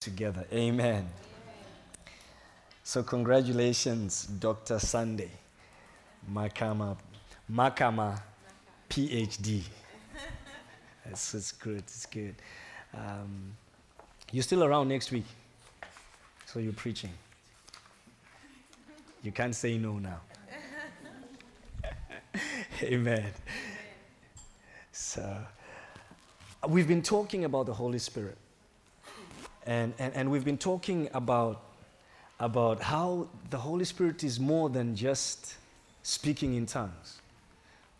together. Amen. So, congratulations, Dr. Sunday, Makama, Makama, PhD. It's, it's good, it's good. Um, you're still around next week, so you're preaching. You can't say no now. Amen. So, we've been talking about the Holy Spirit. And, and, and we've been talking about, about how the Holy Spirit is more than just speaking in tongues.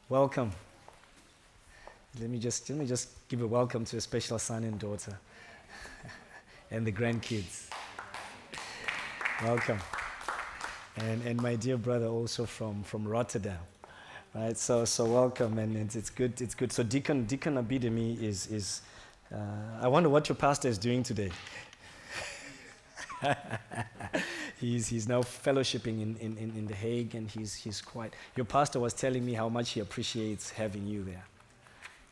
Welcome. Let me just, let me just give a welcome to a special son and daughter and the grandkids. Welcome. And, and my dear brother also from, from Rotterdam. Right, so, so welcome, and it's, it's good. It's good. So Deacon Deacon Abidemi is, is uh, I wonder what your pastor is doing today. he's, he's now fellowshipping in, in, in, The Hague, and he's, he's quite. Your pastor was telling me how much he appreciates having you there.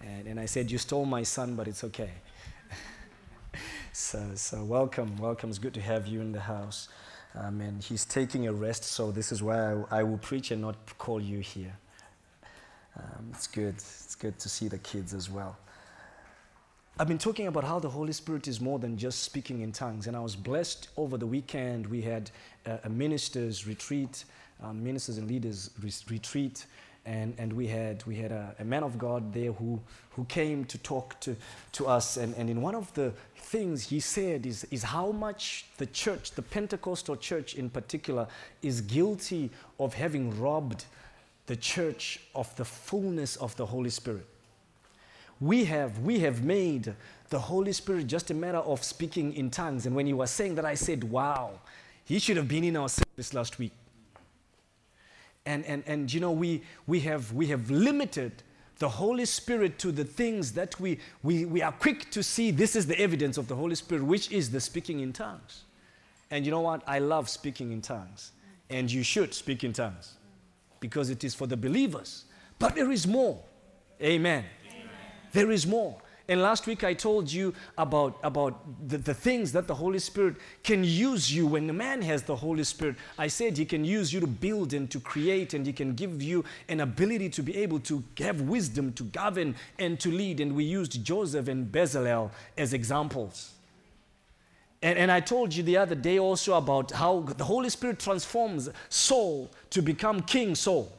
And, and I said, You stole my son, but it's okay. so, so, welcome, welcome. It's good to have you in the house. Um, and he's taking a rest, so this is why I, I will preach and not call you here. Um, it's good. It's good to see the kids as well. I've been talking about how the Holy Spirit is more than just speaking in tongues. And I was blessed over the weekend. We had a, ministers' retreat, um, ministers and leaders re- retreat. And, and we had, we had a, a, man of God there who, who came to talk to, to us. And, and in one of the things he said is, is how much the church, the Pentecostal church in particular, is guilty of having robbed the church of the fullness of the Holy Spirit. We have, we have made the Holy Spirit just a matter of speaking in tongues. And when he was saying that, I said, wow, he should have been in our service last week. And, and, and you know, we, we, have, we have limited the Holy Spirit to the things that we, we, we are quick to see this is the evidence of the Holy Spirit, which is the speaking in tongues. And you know what? I love speaking in tongues. And you should speak in tongues because it is for the believers. But there is more. Amen. There is more. And last week I told you about, about the, the things that the Holy Spirit can use you when a man has the Holy Spirit. I said he can use you to build and to create, and he can give you an ability to be able to have wisdom to govern and to lead. And we used Joseph and Bezalel as examples. And, and I told you the other day also about how the Holy Spirit transforms Saul to become King Saul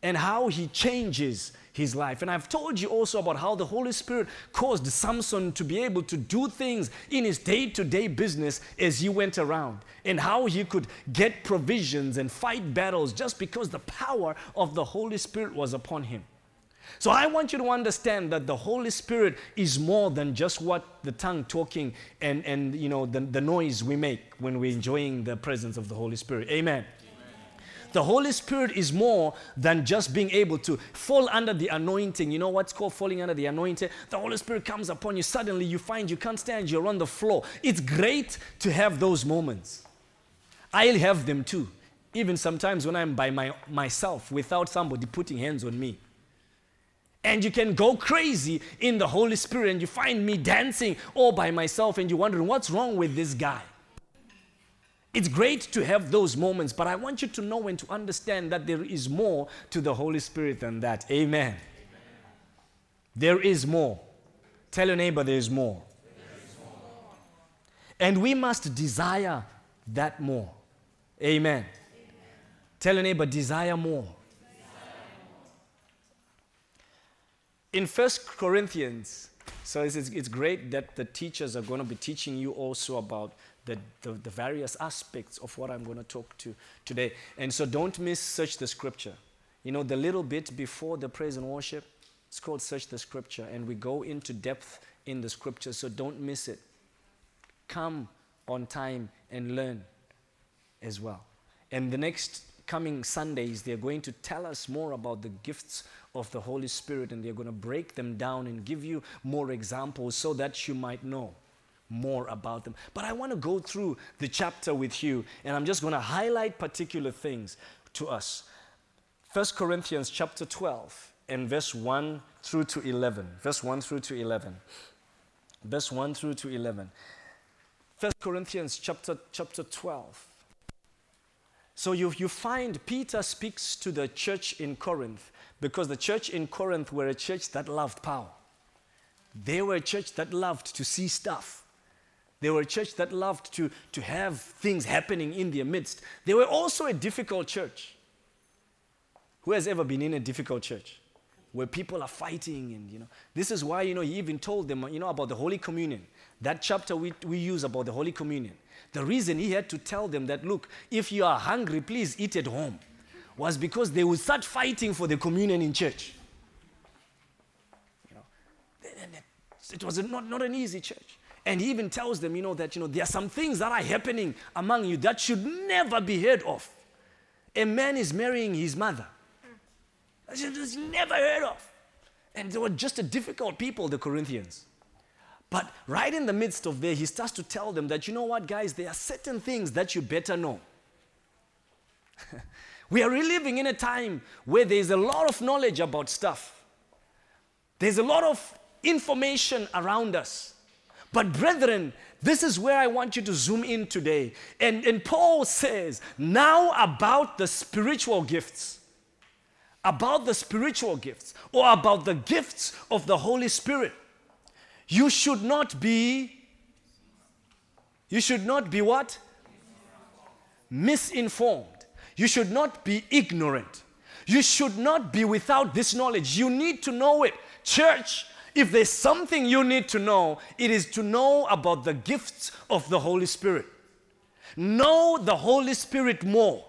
and how he changes his life. And I've told you also about how the Holy Spirit caused Samson to be able to do things in his day to day business as he went around, and how he could get provisions and fight battles just because the power of the Holy Spirit was upon him. So I want you to understand that the Holy Spirit is more than just what the tongue talking and, and you know the, the noise we make when we're enjoying the presence of the Holy Spirit. Amen. The Holy Spirit is more than just being able to fall under the anointing. You know what's called falling under the anointing? The Holy Spirit comes upon you. Suddenly you find you can't stand, you're on the floor. It's great to have those moments. I'll have them too. Even sometimes when I'm by my, myself without somebody putting hands on me and you can go crazy in the Holy Spirit and you find me dancing all by myself and you're wondering what's wrong with this guy. It's great to have those moments, but I want you to know and to understand that there is more to the Holy Spirit than that. Amen. Amen. There is more. Tell your neighbor there is more. More. And we must desire that more. Amen. Amen. Tell your neighbor, desire more. in First Corinthians, so it's, it's great that the teachers are going to be teaching you also about the, the, the, various aspects of what I'm going to talk to today. And so don't miss Search the Scripture. You know, the little bit before the praise and worship, it's called Search the Scripture. And we go into depth in the Scripture, so don't miss it. Come on time and learn as well. And the next coming Sundays, they're going to tell us more about the gifts of the Holy Spirit and they're going to break them down and give you more examples so that you might know more about them. But I want to go through the chapter with you and I'm just going to highlight particular things to us. 1 Corinthians chapter 12 and verse 1 through to 11. Verse 1 through to 11. Verse 1 through to 11. First Corinthians chapter, chapter 12. So you, you find Peter speaks to the church in Corinth because the church in Corinth were a church that loved power. They were a church that loved to see stuff. They were a church that loved to, to have things happening in their midst. They were also a difficult church. Who has ever been in a difficult church? Where people are fighting and you know. This is why, you know, he even told them, you know, about the Holy Communion. That chapter we, we use about the Holy Communion. The reason he had to tell them that, look, if you are hungry, please eat at home, was because they would start fighting for the communion in church. You know, it was not, not an easy church. And he even tells them, you know, that you know, there are some things that are happening among you that should never be heard of. A man is marrying his mother. That should never heard of. And they were just a difficult people, the Corinthians. But right in the midst of there, he starts to tell them that, you know what, guys, there are certain things that you better know. we are living in a time where there's a lot of knowledge about stuff, there's a lot of information around us. But, brethren, this is where I want you to zoom in today. And, and Paul says, now about the spiritual gifts. About the spiritual gifts, or about the gifts of the Holy Spirit. You should not be, you should not be what? Misinformed. You should not be ignorant. You should not be without this knowledge. You need to know it. Church, if there's something you need to know, it is to know about the gifts of the Holy Spirit. Know the Holy Spirit more.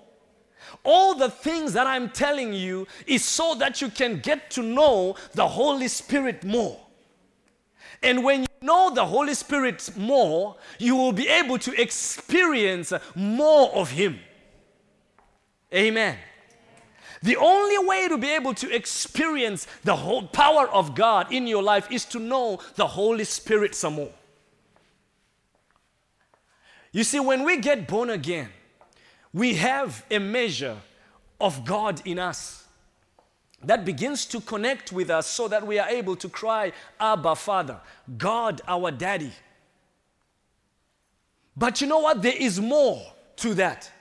All the things that I'm telling you is so that you can get to know the Holy Spirit more. And when you know the Holy Spirit more, you will be able to experience more of Him. Amen. The only way to be able to experience the whole power of God in your life is to know the Holy Spirit some more. You see, when we get born again, we have a measure of God in us that begins to connect with us so that we are able to cry, Abba, Father, God, our daddy. But you know what? There is more to that.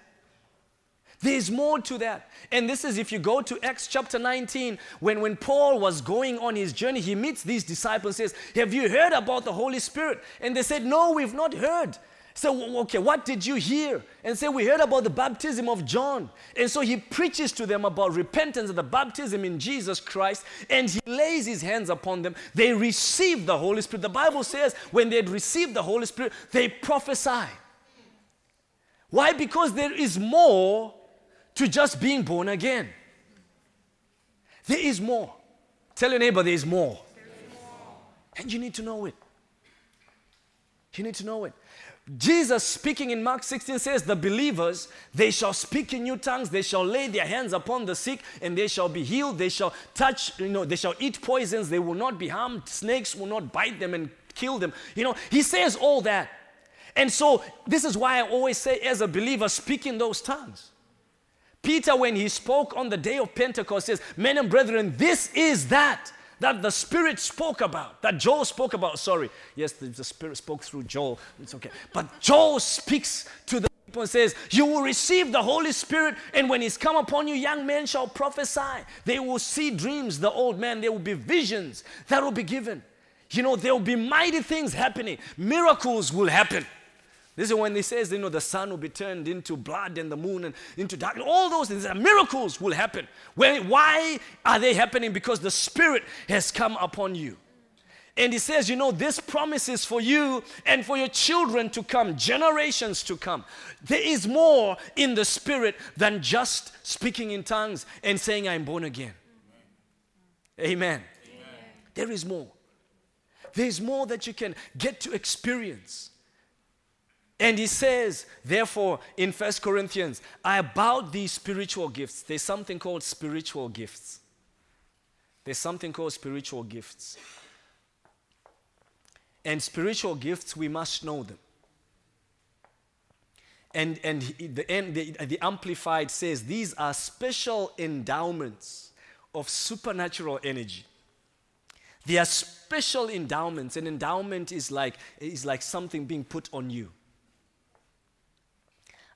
There is more to that. And this is if you go to Acts chapter 19, when, when Paul was going on his journey, he meets these disciples and says, Have you heard about the Holy Spirit? And they said, No, we've not heard. So, okay, what did you hear? And say, we heard about the baptism of John. And so he preaches to them about repentance and the baptism in Jesus Christ, and he lays his hands upon them. They receive the Holy Spirit. The Bible says when they had received the Holy Spirit, they prophesy. Why? Because there is more to just being born again. There is more. Tell your neighbor there is more. And you need to know it. You need to know it. Jesus speaking in Mark 16 says, The believers, they shall speak in new tongues, they shall lay their hands upon the sick, and they shall be healed. They shall touch, you know, they shall eat poisons, they will not be harmed, snakes will not bite them and kill them. You know, he says all that. And so, this is why I always say, as a believer, speak in those tongues. Peter, when he spoke on the day of Pentecost, says, Men and brethren, this is that that the Spirit spoke about, that Joel spoke about. Sorry, yes, the, the Spirit spoke through Joel. It's okay. But Joel speaks to the people and says, You will receive the Holy Spirit, and when He's come upon you, young men shall prophesy. They will see dreams, the old man, there will be visions that will be given. You know, there will be mighty things happening, miracles will happen. This is when he says, you know, the sun will be turned into blood and the moon and into darkness. All those things, uh, miracles will happen. When, why are they happening? Because the Spirit has come upon you. And he says, you know, this promise is for you and for your children to come, generations to come. There is more in the Spirit than just speaking in tongues and saying, I'm born again. Amen. Amen. There is more. There is more that you can get to experience. And he says, therefore, in First Corinthians, about these spiritual gifts, there's something called spiritual gifts. There's something called spiritual gifts. And spiritual gifts, we must know them. And, and the, the, the Amplified says these are special endowments of supernatural energy. They are special endowments. An endowment is like, is like something being put on you.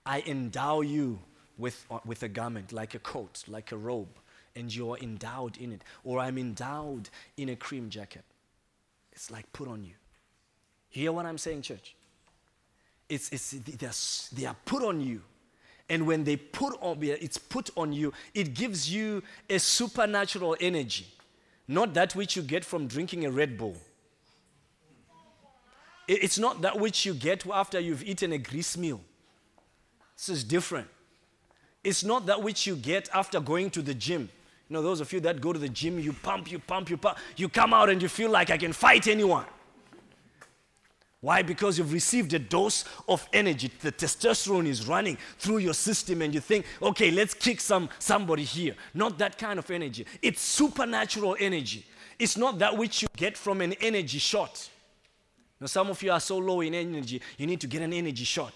I endow you with, uh, with a garment, like a coat, like a robe, and you're endowed in it. Or I'm endowed in a cream jacket. It's like put on you. You hear what I'm saying, church? It's, it's, they're, they are put on you. And when they put on, it's put on you, it gives you a supernatural energy, not that which you get from drinking a Red Bull. It's not that which you get after you've eaten a grease meal. This is different. It's not that which you get after going to the gym. You know, those of you that go to the gym, you pump, you pump, you pump, you come out and you feel like I can fight anyone. Why? Because you've received a dose of energy. The testosterone is running through your system, and you think, okay, let's kick some somebody here. Not that kind of energy. It's supernatural energy. It's not that which you get from an energy shot. Now, some of you are so low in energy, you need to get an energy shot.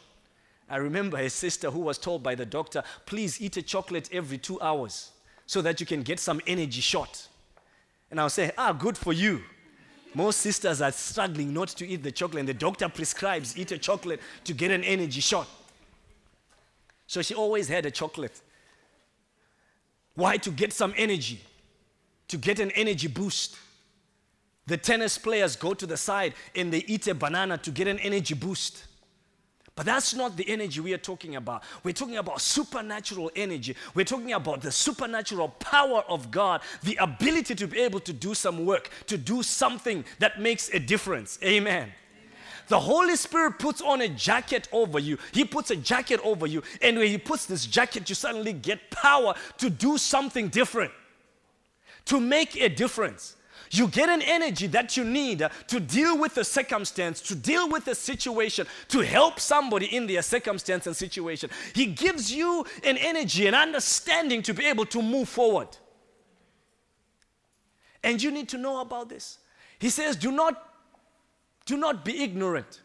I remember a sister who was told by the doctor, please eat a chocolate every two hours so that you can get some energy shot. And I was saying, ah, good for you. Most sisters are struggling not to eat the chocolate, and the doctor prescribes eat a chocolate to get an energy shot. So she always had a chocolate. Why? To get some energy, to get an energy boost. The tennis players go to the side and they eat a banana to get an energy boost. But that's not the energy we are talking about. We're talking about supernatural energy. We're talking about the supernatural power of God, the ability to be able to do some work, to do something that makes a difference. Amen. The Holy Spirit puts on a jacket over you. He puts a jacket over you. And when He puts this jacket, you suddenly get power to do something different, to make a difference. You get an energy that you need to deal with the circumstance, to deal with the situation, to help somebody in their circumstance and situation. He gives you an energy, an understanding to be able to move forward. And you need to know about this. He says, do not, do not be ignorant.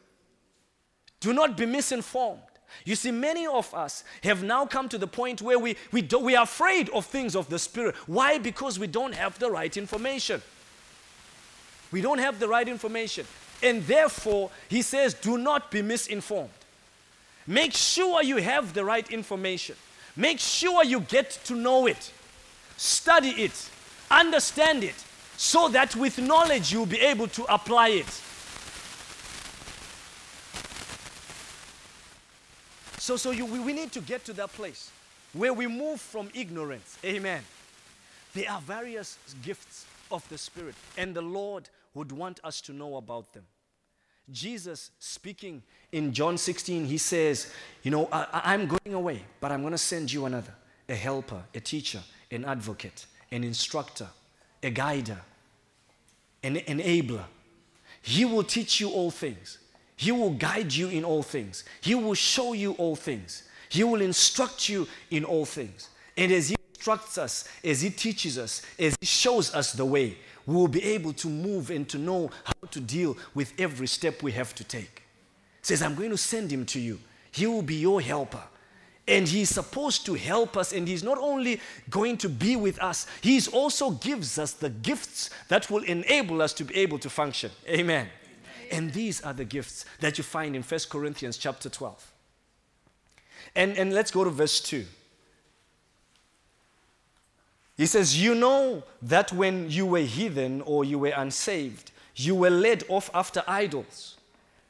Do not be misinformed. You see, many of us have now come to the point where we, we, do, we are afraid of things of the Spirit. Why? Because we don't have the right information. We don't have the right information. And therefore, he says, do not be misinformed. Make sure you have the right information. Make sure you get to know it. Study it. Understand it. So that with knowledge you'll be able to apply it. So, so you, we, we need to get to that place where we move from ignorance. Amen. There are various gifts of the Spirit, and the Lord would want us to know about them. Jesus speaking in John 16, he says, You know, I, am going away, but I'm going to send you another a helper, a teacher, an advocate, an instructor, a guider, an enabler. He will teach you all things. He will guide you in all things. He will show you all things. He will instruct you in all things. And as He instructs us, as He teaches us, as He shows us the way, we will be able to move and to know how to deal with every step we have to take. Says, I'm going to send him to you. He will be your helper. And he's supposed to help us, and he's not only going to be with us, he also gives us the gifts that will enable us to be able to function. Amen. Amen. And these are the gifts that you find in 1 Corinthians chapter 12. And, and let's go to verse 2. He says, You know that when you were heathen or you were unsaved, you were led off after idols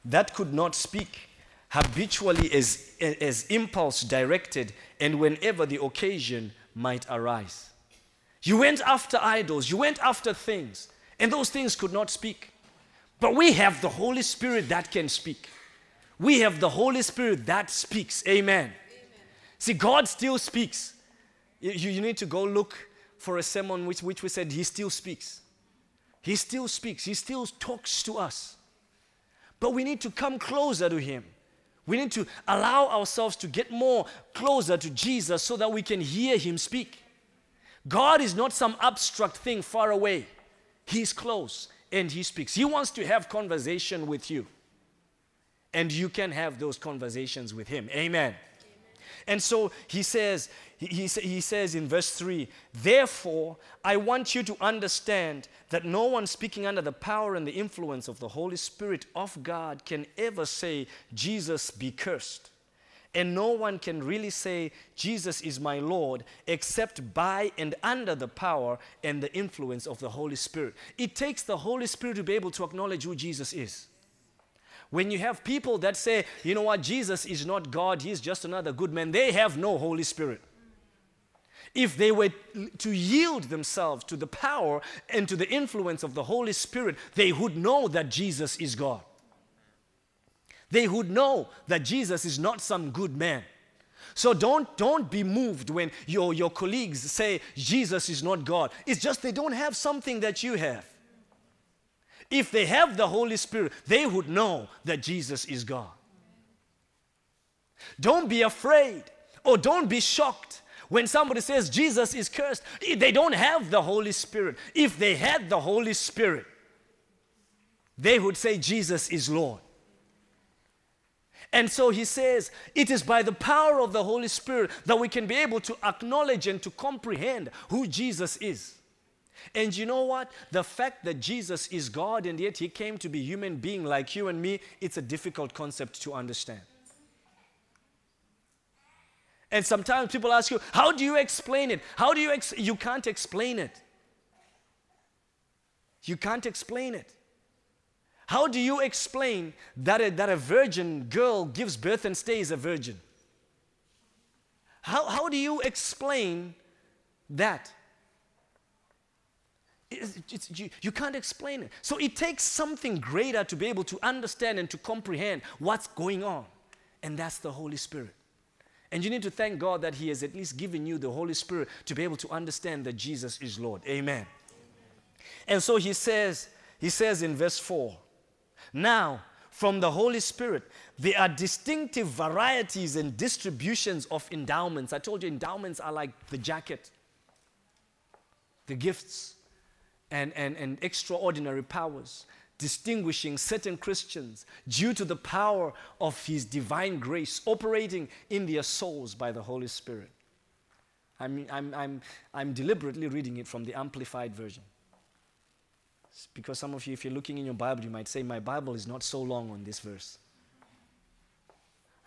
that could not speak, habitually as, as impulse directed, and whenever the occasion might arise. You went after idols, you went after things, and those things could not speak. But we have the Holy Spirit that can speak. We have the Holy Spirit that speaks. Amen. Amen. See, God still speaks. You, you need to go look for a sermon which, which we said he still speaks. He still speaks. He still talks to us. But we need to come closer to him. We need to allow ourselves to get more closer to Jesus so that we can hear him speak. God is not some abstract thing far away. He's close and he speaks. He wants to have conversation with you. And you can have those conversations with him. Amen. And so he says, he, he, says in verse 3, Therefore, I want you to understand that no one speaking under the power and the influence of the Holy Spirit of God can ever say, Jesus be cursed. And no one can really say, Jesus is my Lord, except by and under the power and the influence of the Holy Spirit. It takes the Holy Spirit to be able to acknowledge who Jesus is. When you have people that say, you know what, Jesus is not God, he's just another good man, they have no Holy Spirit. If they were to yield themselves to the power and to the influence of the Holy Spirit, they would know that Jesus is God. They would know that Jesus is not some good man. So don't, don't be moved when your, your colleagues say Jesus is not God. It's just they don't have something that you have. If they have the Holy Spirit, they would know that Jesus is God. Don't be afraid or don't be shocked when somebody says Jesus is cursed. They don't have the Holy Spirit. If they had the Holy Spirit, they would say Jesus is Lord. And so he says, it is by the power of the Holy Spirit that we can be able to acknowledge and to comprehend who Jesus is. And you know what? The fact that Jesus is God and yet he came to be human being like you and me, it's a difficult concept to understand. And sometimes people ask you, how do you explain it? How do you ex-? you can't explain it. You can't explain it. How do you explain that a, that a virgin girl gives birth and stays a virgin? How, how do you explain that? It's, it's, you, you can't explain it. So it takes something greater to be able to understand and to comprehend what's going on. And that's the Holy Spirit. And you need to thank God that He has at least given you the Holy Spirit to be able to understand that Jesus is Lord. Amen. And so He says, He says in verse 4, now from the Holy Spirit, there are distinctive varieties and distributions of endowments. I told you endowments are like the jacket, the gifts and, and, and extraordinary powers, distinguishing certain Christians due to the power of His divine grace operating in their souls by the Holy Spirit. I'm, I'm, I'm, I'm deliberately reading it from the Amplified Version. Because some of you, if you're looking in your Bible, you might say, My Bible is not so long on this verse.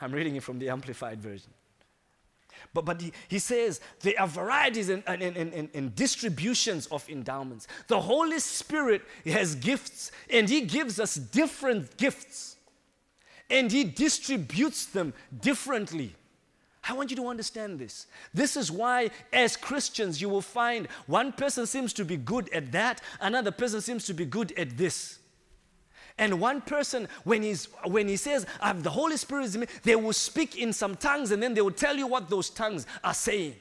I'm reading it from the Amplified Version. But, but he, he says there are varieties and, and, and, and, distributions of endowments. The Holy Spirit has gifts, and He gives us different gifts, and He distributes them differently. I want you to understand this. This is why, as Christians, you will find one person seems to be good at that, another person seems to be good at this. And one person, when, he's, when he says, I have the Holy Spirit they will speak in some tongues and then they will tell you what those tongues are saying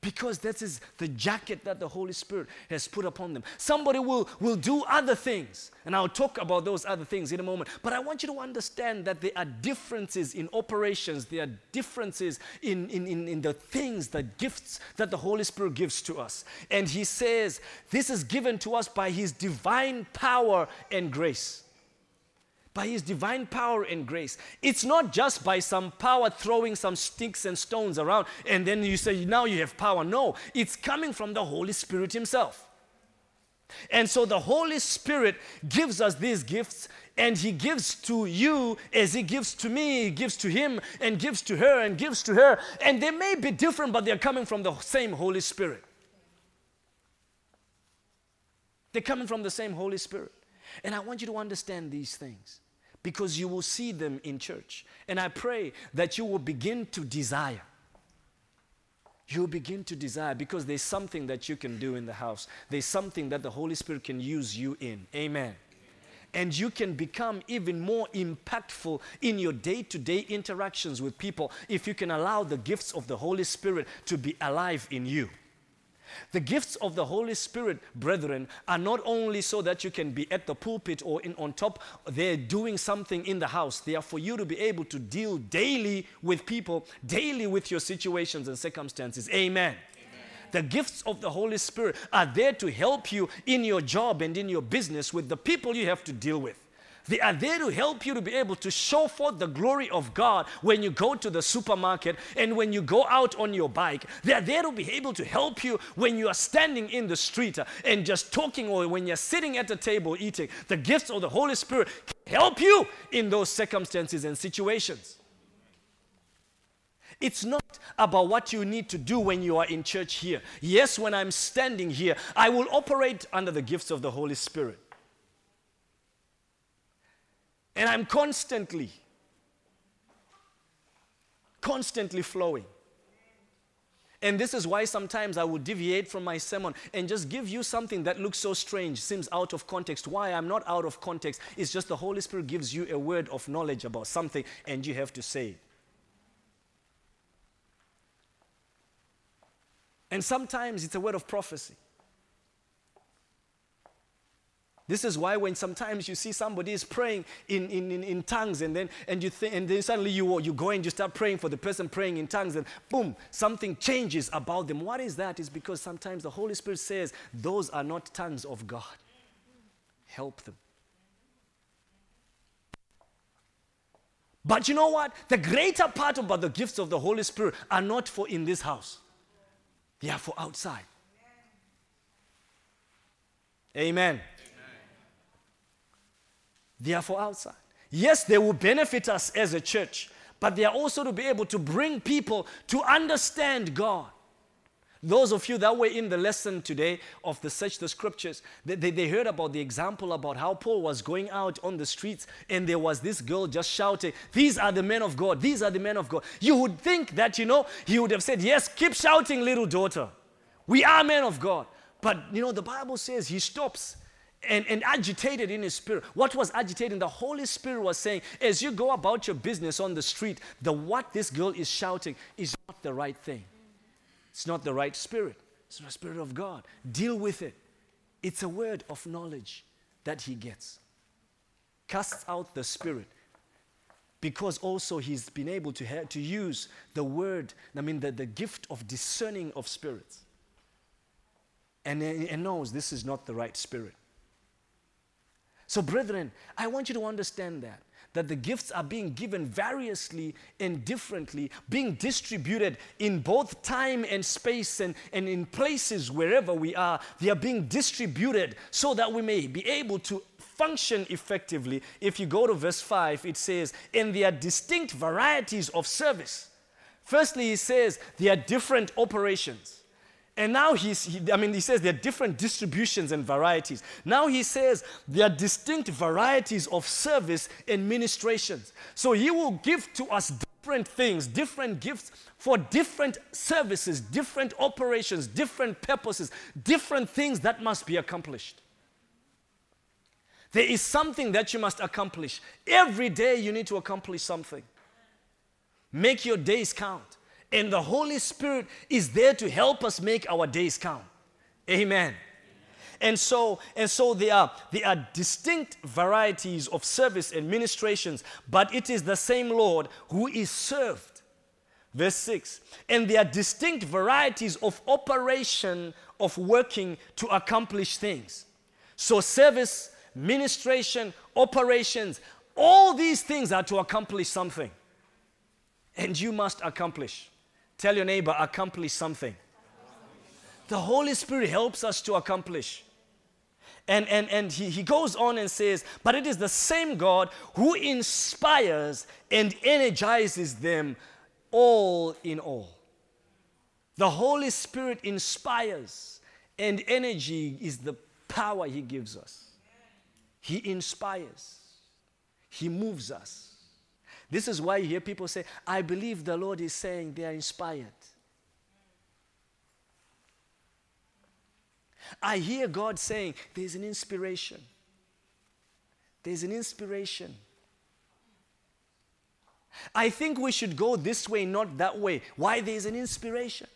because that is the jacket that the Holy Spirit has put upon them. Somebody will, will do other things, and I'll talk about those other things in a moment. But I want you to understand that there are differences in operations, there are differences in, in, in, in the things, the gifts that the Holy Spirit gives to us. And He says, This is given to us by His divine power and grace by his divine power and grace. It's not just by some power throwing some sticks and stones around and then you say, now you have power. No, it's coming from the Holy Spirit himself. And so the Holy Spirit gives us these gifts and he gives to you as he gives to me, he gives to him and gives to her and gives to her. And they may be different, but they're coming from the same Holy Spirit. They're coming from the same Holy Spirit. And I want you to understand these things because you will see them in church. And I pray that you will begin to desire. You'll begin to desire because there's something that you can do in the house. There's something that the Holy Spirit can use you in. Amen. And you can become even more impactful in your day to day interactions with people if you can allow the gifts of the Holy Spirit to be alive in you. The gifts of the Holy Spirit, brethren, are not only so that you can be at the pulpit or in, on top, they're doing something in the house. They are for you to be able to deal daily with people, daily with your situations and circumstances. Amen. The gifts of the Holy Spirit are there to help you in your job and in your business with the people you have to deal with. They are there to help you to be able to show forth the glory of God when you go to the supermarket and when you go out on your bike. They are there to be able to help you when you are standing in the street and just talking or when you're sitting at the table eating. The gifts of the Holy Spirit help you in those circumstances and situations. It's not about what you need to do when you are in church here. Yes, when I'm standing here, I will operate under the gifts of the Holy Spirit. And I'm constantly, constantly flowing. And this is why sometimes I will deviate from my sermon and just give you something that looks so strange, seems out of context. Why I'm not out of context is just the Holy Spirit gives you a word of knowledge about something and you have to say it. And sometimes it's a word of prophecy. This is why when sometimes you see somebody is praying in, in, in, in tongues and then, and, you think, and then suddenly you, you go and you start praying for the person praying in tongues and boom, something changes about them. What is that? Is because sometimes the Holy Spirit says those are not tongues of God. Help them. But you know what? The greater part about the gifts of the Holy Spirit are not for in this house. They are for outside. Amen. They are for outside. Yes, they will benefit us as a church, but they are also to be able to bring people to understand God. Those of you that were in the lesson today of the Search the Scriptures, they, they, they, heard about the example about how Paul was going out on the streets and there was this girl just shouting, These are the men of God, these are the men of God. You would think that, you know, he would have said, Yes, keep shouting, little daughter. We are men of God. But, you know, the Bible says he stops and, and agitated in his spirit. What was agitating? The Holy Spirit was saying, as you go about your business on the street, the what this girl is shouting is not the right thing. It's not the right spirit. It's not the spirit of God. Deal with it. It's a word of knowledge that he gets. Casts out the spirit. Because also he's been able to, to use the word, I mean, the, the gift of discerning of spirits. And, and knows this is not the right spirit. So, brethren, I want you to understand that that the gifts are being given variously and differently, being distributed in both time and space and, and in places wherever we are. They are being distributed so that we may be able to function effectively. If you go to verse 5, it says, "In there are distinct varieties of service. Firstly, he says there are different operations. And now he's, he, I mean, he says there are different distributions and varieties. Now he says there are distinct varieties of service and ministrations. So he will give to us different things, different gifts for different services, different operations, different purposes, different things that must be accomplished. There is something that you must accomplish. Every day you need to accomplish something. Make your days count. And the Holy Spirit is there to help us make our days count. Amen. And so, and so there are, there are distinct varieties of service and ministrations, but it is the same Lord who is served. Verse 6 And there are distinct varieties of operation of working to accomplish things. So, service, ministration, operations, all these things are to accomplish something. And you must accomplish. Tell your neighbor, accomplish something. The Holy Spirit helps us to accomplish. And, and, and he, he goes on and says, But it is the same God who inspires and energizes them all in all. The Holy Spirit inspires, and energy is the power He gives us. He inspires, He moves us. This is why you hear people say, I believe the Lord is saying they are inspired. I hear God saying there's an inspiration. There's an inspiration. I think we should go this way, not that way. Why? There's an inspiration.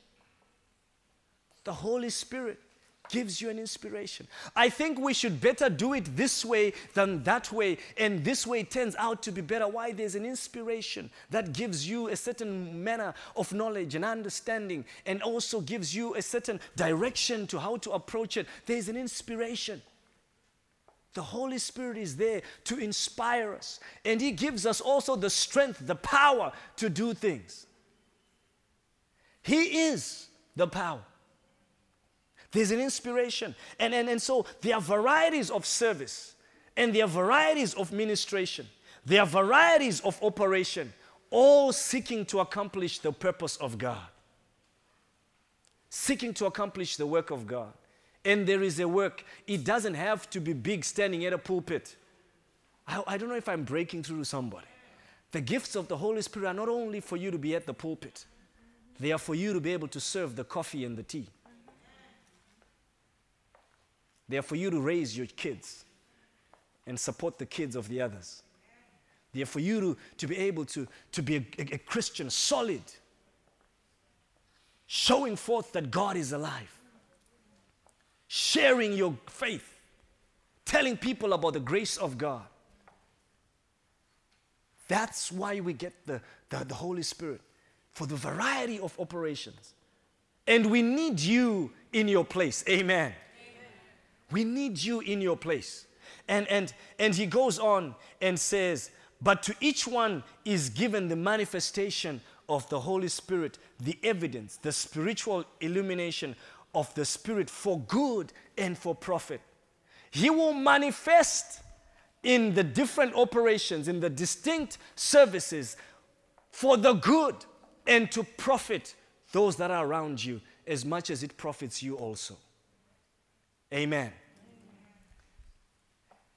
The Holy Spirit gives you an inspiration. I think we should better do it this way than that way, and this way turns out to be better. Why? There's an inspiration that gives you a certain manner of knowledge and understanding, and also gives you a certain direction to how to approach it. There's an inspiration. The Holy Spirit is there to inspire us, and He gives us also the strength, the power to do things. He is the power. There's an inspiration. And, and, and so there are varieties of service and there are varieties of ministration. There are varieties of operation. all seeking to accomplish the purpose of God, seeking to accomplish the work of God. And there is a work, it doesn't have to be big standing at a pulpit. I, I don't know if I'm breaking through to somebody. The gifts of the Holy Spirit are not only for you to be at the pulpit, they are for you to be able to serve the coffee and the tea. They are for you to raise your kids and support the kids of the others. They are for you to, to be able to, to be a, a, Christian, solid, showing forth that God is alive, sharing your faith, telling people about the grace of God. That's why we get the, the, the Holy Spirit for the variety of operations. And we need you in your place. Amen. We need you in your place. And, and, and he goes on and says, But to each one is given the manifestation of the Holy Spirit, the evidence, the spiritual illumination of the Spirit for good and for profit. He will manifest in the different operations, in the distinct services for the good and to profit those that are around you as much as it profits you also. Amen.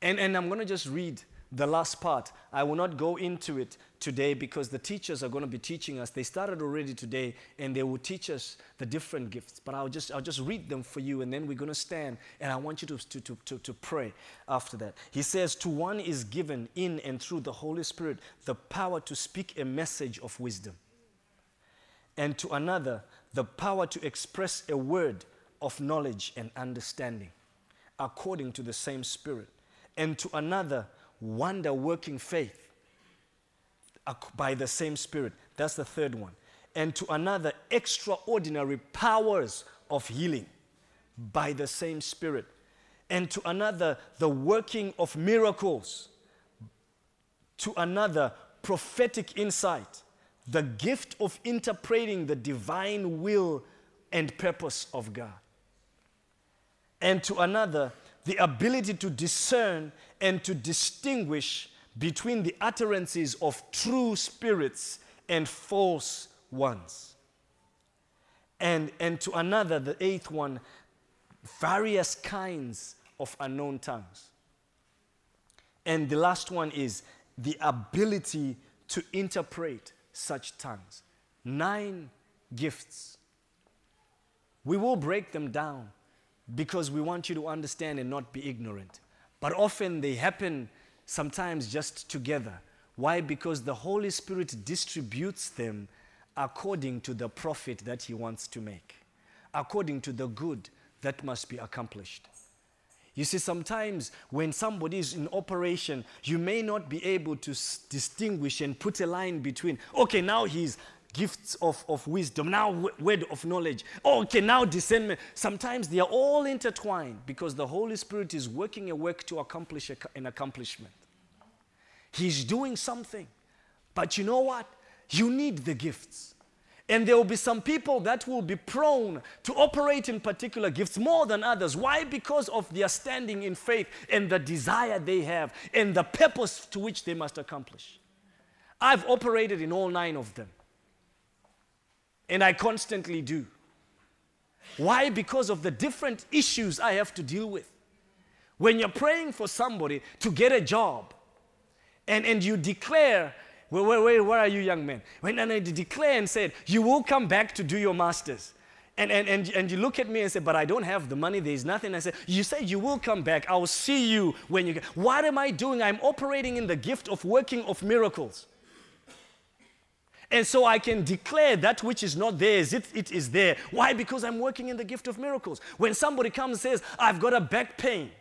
And, and I'm going to just read the last part. I will not go into it today because the teachers are going to be teaching us. They started already today and they will teach us the different gifts. But I'll just, I'll just read them for you and then we're going to stand and I want you to, to, to, to, to pray after that. He says, To one is given in and through the Holy Spirit the power to speak a message of wisdom, and to another the power to express a word of knowledge and understanding according to the same Spirit and to another, wonder working faith by the same Spirit. That's the third one. And to another, extraordinary powers of healing by the same Spirit. And to another, the working of miracles. To another, prophetic insight, the gift of interpreting the divine will and purpose of God. And to another, the ability to discern and to distinguish between the utterances of true spirits and false ones. And, and to another, the eighth one, various kinds of unknown tongues. And the last one is the ability to interpret such tongues. Nine gifts. We will break them down because we want you to understand and not be ignorant. But often they happen sometimes just together. Why? Because the Holy Spirit distributes them according to the profit that He wants to make, according to the good that must be accomplished. You see, sometimes when somebody is in operation, you may not be able to s- distinguish and put a line between, okay, now he's gifts of, of wisdom, now word of knowledge. Oh, okay, now discernment. Sometimes they are all intertwined because the Holy Spirit is working a work to accomplish a, an accomplishment. He's doing something. But you know what? You need the gifts. And there will be some people that will be prone to operate in particular gifts more than others. Why? Because of their standing in faith and the desire they have and the purpose to which they must accomplish. I've operated in all nine of them. And I constantly do. Why? Because of the different issues I have to deal with. When you're praying for somebody to get a job and, and you declare, where, where, where, are you, young men? When and I declare and said, You will come back to do your master's. And, and, and, and you look at me and say, But I don't have the money, there's nothing. I say, You say you will come back, I will see you when you get. What am I doing? I'm operating in the gift of working of miracles. And so I can declare that which is not if it is there. Why? Because I'm working in the gift of miracles. When somebody comes and says, I've got a back pain,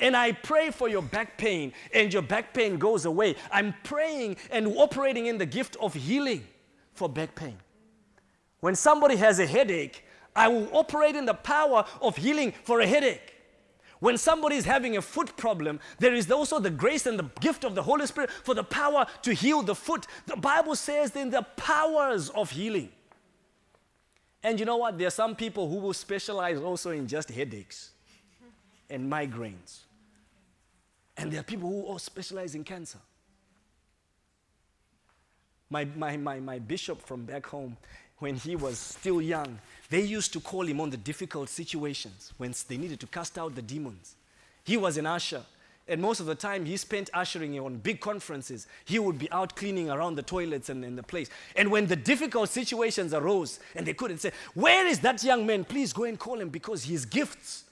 and I pray for your back pain, and your back pain goes away, I'm praying and operating in the gift of healing for back pain. When somebody has a headache, I will operate in the power of healing for a headache. When somebody is having a foot problem, there is also the grace and the gift of the Holy Spirit for the power to heal the foot. The Bible says in the powers of healing. And you know what? There are some people who will specialize also in just headaches and migraines. And there are people who all specialize in cancer. My, my, my, my bishop from back home, when he was still young, they used to call him on the difficult situations when they needed to cast out the demons. He was an usher. And most of the time, he spent ushering on big conferences. He would be out cleaning around the toilets and in the place. And when the difficult situations arose and they couldn't say, Where is that young man? Please go and call him because his gifts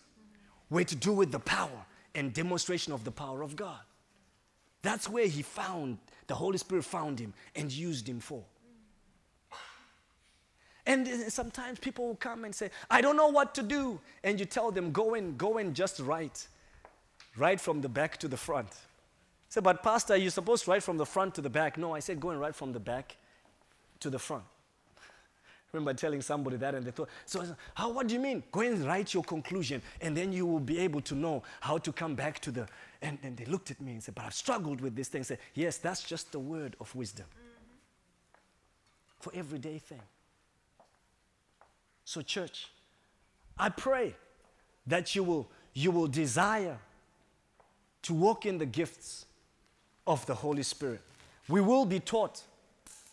were to do with the power and demonstration of the power of God. That's where he found, the Holy Spirit found him and used him for. And sometimes people will come and say, I don't know what to do. And you tell them, Go and go and just write right from the back to the front. I said, but Pastor, you're supposed to write from the front to the back. No, I said, go and write from the back to the front. I remember telling somebody that and they thought, so how, what do you mean? Go and write your conclusion and then you will be able to know how to come back to the, and, and they looked at me and said, but I've struggled with this thing. I said, yes, that's just the word of wisdom mm-hmm. for everyday thing. So church, I pray that you will, you will desire to walk in the gifts of the Holy Spirit. We will be taught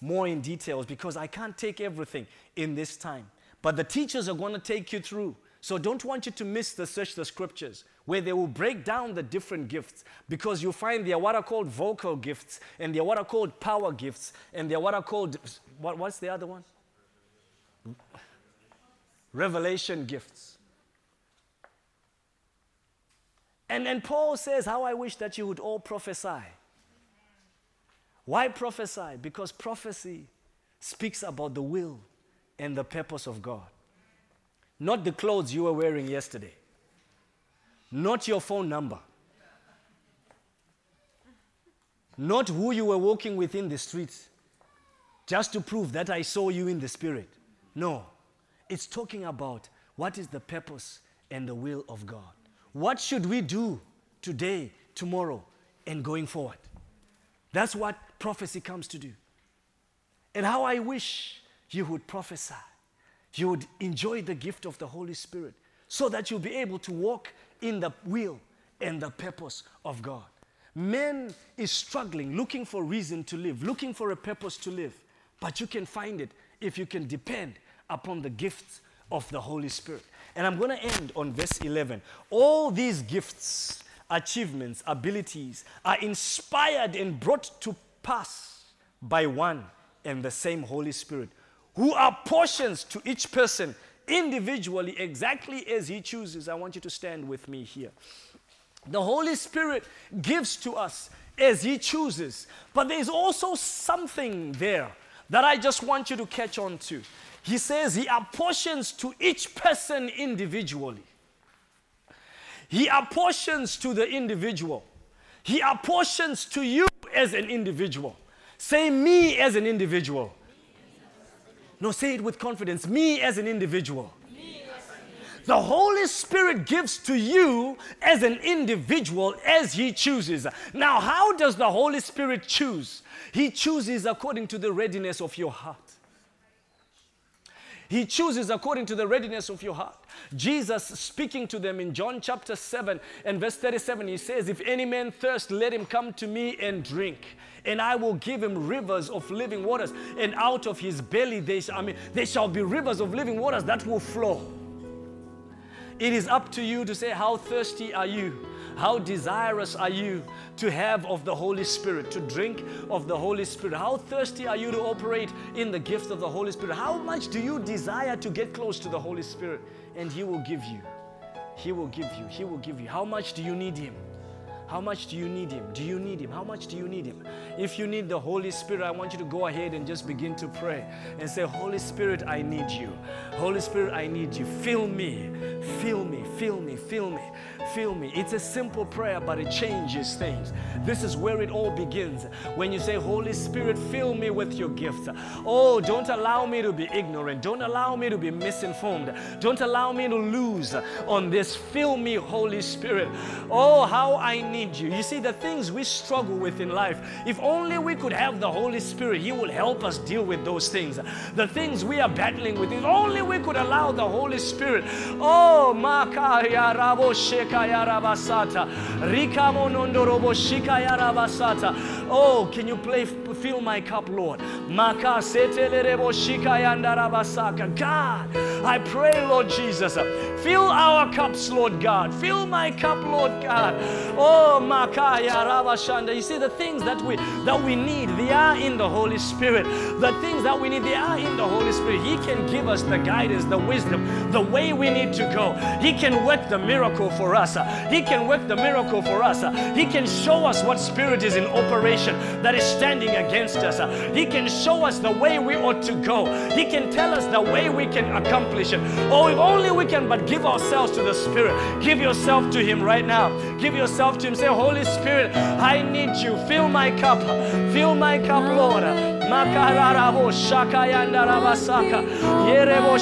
more in details because I can't take everything in this time. But the teachers are going to take you through. So don't want you to miss the search the scriptures where they will break down the different gifts because you'll find there are what are called vocal gifts and there are what are called power gifts and there are what are called what, what's the other one? Revelation gifts. And then Paul says, How I wish that you would all prophesy. Why prophesy? Because prophecy speaks about the will and the purpose of God. Not the clothes you were wearing yesterday, not your phone number, not who you were walking with in the streets, just to prove that I saw you in the spirit. No, it's talking about what is the purpose and the will of God. What should we do today, tomorrow, and going forward? That's what prophecy comes to do. And how I wish you would prophesy. You would enjoy the gift of the Holy Spirit so that you'll be able to walk in the will and the purpose of God. Man is struggling, looking for reason to live, looking for a purpose to live. But you can find it if you can depend upon the gifts of the Holy Spirit. And I'm going to end on verse 11. All these gifts, achievements, abilities are inspired and brought to pass by one and the same Holy Spirit, who are portions to each person individually, exactly as He chooses. I want you to stand with me here. The Holy Spirit gives to us as He chooses, but there's also something there that I just want you to catch on to. He says he apportions to each person individually. He apportions to the individual. He apportions to you as an individual. Say me as an individual. No, say it with confidence. Me as an individual. The Holy Spirit gives to you as an individual as He chooses. Now, how does the Holy Spirit choose? He chooses according to the readiness of your heart. He chooses according to the readiness of your heart. Jesus speaking to them in John chapter 7 and verse 37, he says, If any man thirst, let him come to me and drink. And I will give him rivers of living waters. And out of his belly, they shall, I mean, there shall be rivers of living waters that will flow. It is up to you to say, How thirsty are you? How desirous are you to have of the Holy Spirit, to drink of the Holy Spirit? How thirsty are you to operate in the gift of the Holy Spirit? How much do you desire to get close to the Holy Spirit? And He will give you. He will give you. He will give you. How much do you need Him? How much do you need Him? Do you need Him? How much do you need Him? If you need the Holy Spirit, I want you to go ahead and just begin to pray and say, Holy Spirit, I need you. Holy Spirit, I need you. Fill me, fill me, fill me, fill me fill me. It's a simple prayer, but it changes things. This is where it all begins. When you say, Holy Spirit, fill me with your gifts. Oh, don't allow me to be ignorant. Don't allow me to be misinformed. Don't allow me to lose on this. Fill me, Holy Spirit. Oh, how I need you. You see, the things we struggle with in life, if only we could have the Holy Spirit, He will help us deal with those things. The things we are battling with, if only we could allow the Holy Spirit. Oh, Makaya Rabo Sheka yarabasata. Rikamo nondorobo shika yarabasata. Oh, can you play Fill My Cup, Lord? God, I pray, Lord Jesus, fill our cups, Lord God. Fill my cup, Lord God. Oh, Makaya Rabashanda. You see, the things that we that we need, they are in the Holy Spirit. The things that we need, they are in the Holy Spirit. He can give us the guidance, the wisdom, the way we need to go. He can work the miracle for us. He can work the miracle for us. He can show us what spirit is in operation that is standing against us. He can show us the way we ought to go. He can tell us the way we can accomplish it. Oh, if only we can but give ourselves to the Spirit. Give yourself to Him right now. Give yourself to Him. Say, Holy Spirit, I need you. Fill my cup. Fill my cup, Lord. Makararabo rabasaka. Yerebo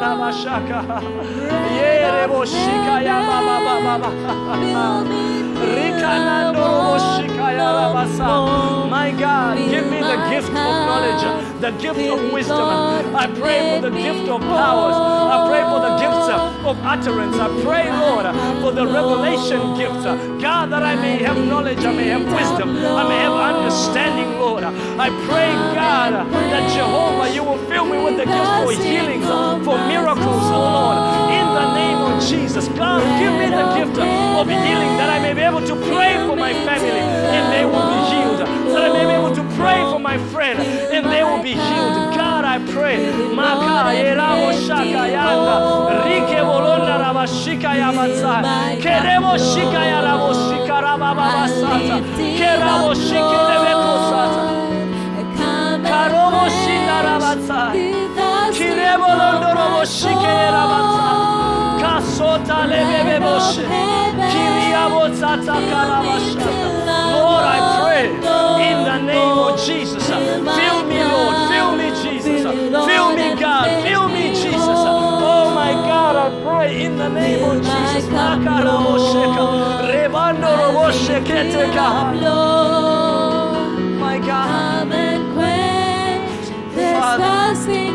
rabashaka. Yerebo baba My God, give me the gift of knowledge the gift of wisdom. I pray for the gift of powers. I pray for the gifts of utterance. I pray, Lord, for the revelation gift. God, that I may have knowledge, I may have wisdom, I may have understanding, Lord. I pray, God, that Jehovah, you will fill me with the gift for healings, for miracles, oh Lord. In the name of Jesus, God, give me the gift of healing that I may be able to pray for my family and they will be healed. That I may be able to pray for my friend and they will be healed. God, I pray. Maka eramo Lord, I pray in the name of Jesus. Fill me, Lord. Fill me, Jesus. Fill me, God. Fill me, Jesus. Oh my God, I pray in the name of Jesus. My God. Disgusting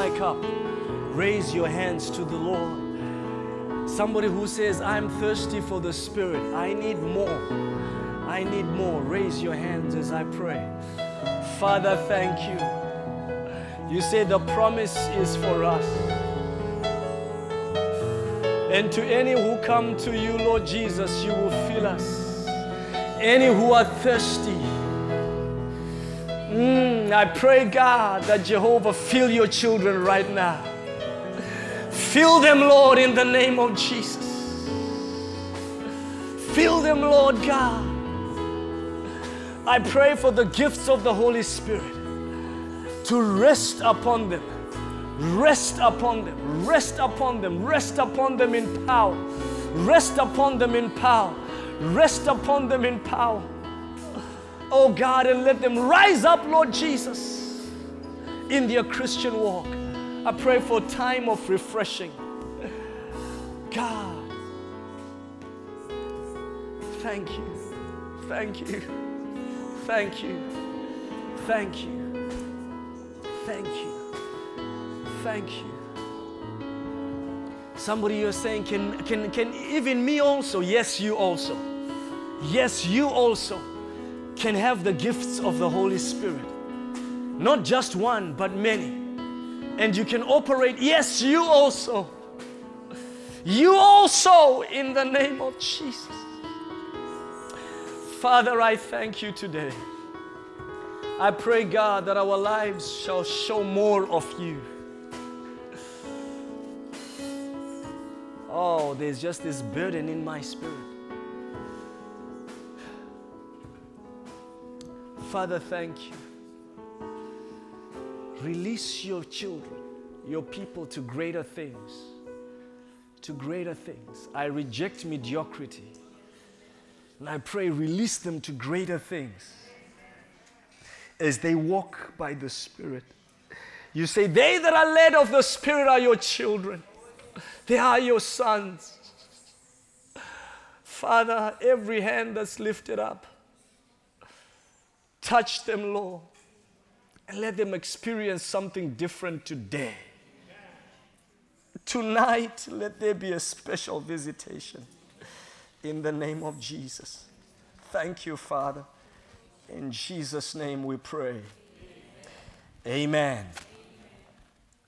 my cup. Raise your hands to the Lord. Somebody who says, I'm thirsty for the Spirit. I need more. I need more. Raise your hands as I pray. Father, thank you. You say the promise is for us. And to any who come to you, Lord Jesus, you will fill us. Any who are thirsty, Mm, I pray, God, that Jehovah fill your children right now. Fill them, Lord, in the name of Jesus. Fill them, Lord God. I pray for the gifts of the Holy Spirit to rest upon them. Rest upon them. Rest upon them. Rest upon them in power. Rest upon them in power. Rest upon them in power. Oh God, and let them rise up, Lord Jesus, in their Christian walk. I pray for a time of refreshing. God, thank you, thank you, thank you, thank you, thank you, thank you. Somebody you're saying, can, can, can even me also? Yes, you also. Yes, you also can have the gifts of the Holy Spirit. Not just one, but many. And you can operate, yes, you also. You also, in the name of Jesus. Father, I thank you today. I pray, God, that our lives shall show more of you. Oh, there's just this burden in my spirit. Father, thank you. Release your children, your people to greater things. To greater things. I reject mediocrity. And I pray, release them to greater things. as they walk by the Spirit. You say, They that are led of the Spirit are your children, they are your sons. Father, every hand that's lifted up, touch them, Lord, and let them experience something different today. Tonight, let there be a special visitation in the name of Jesus. Thank you, Father. In Jesus' name we pray. Amen.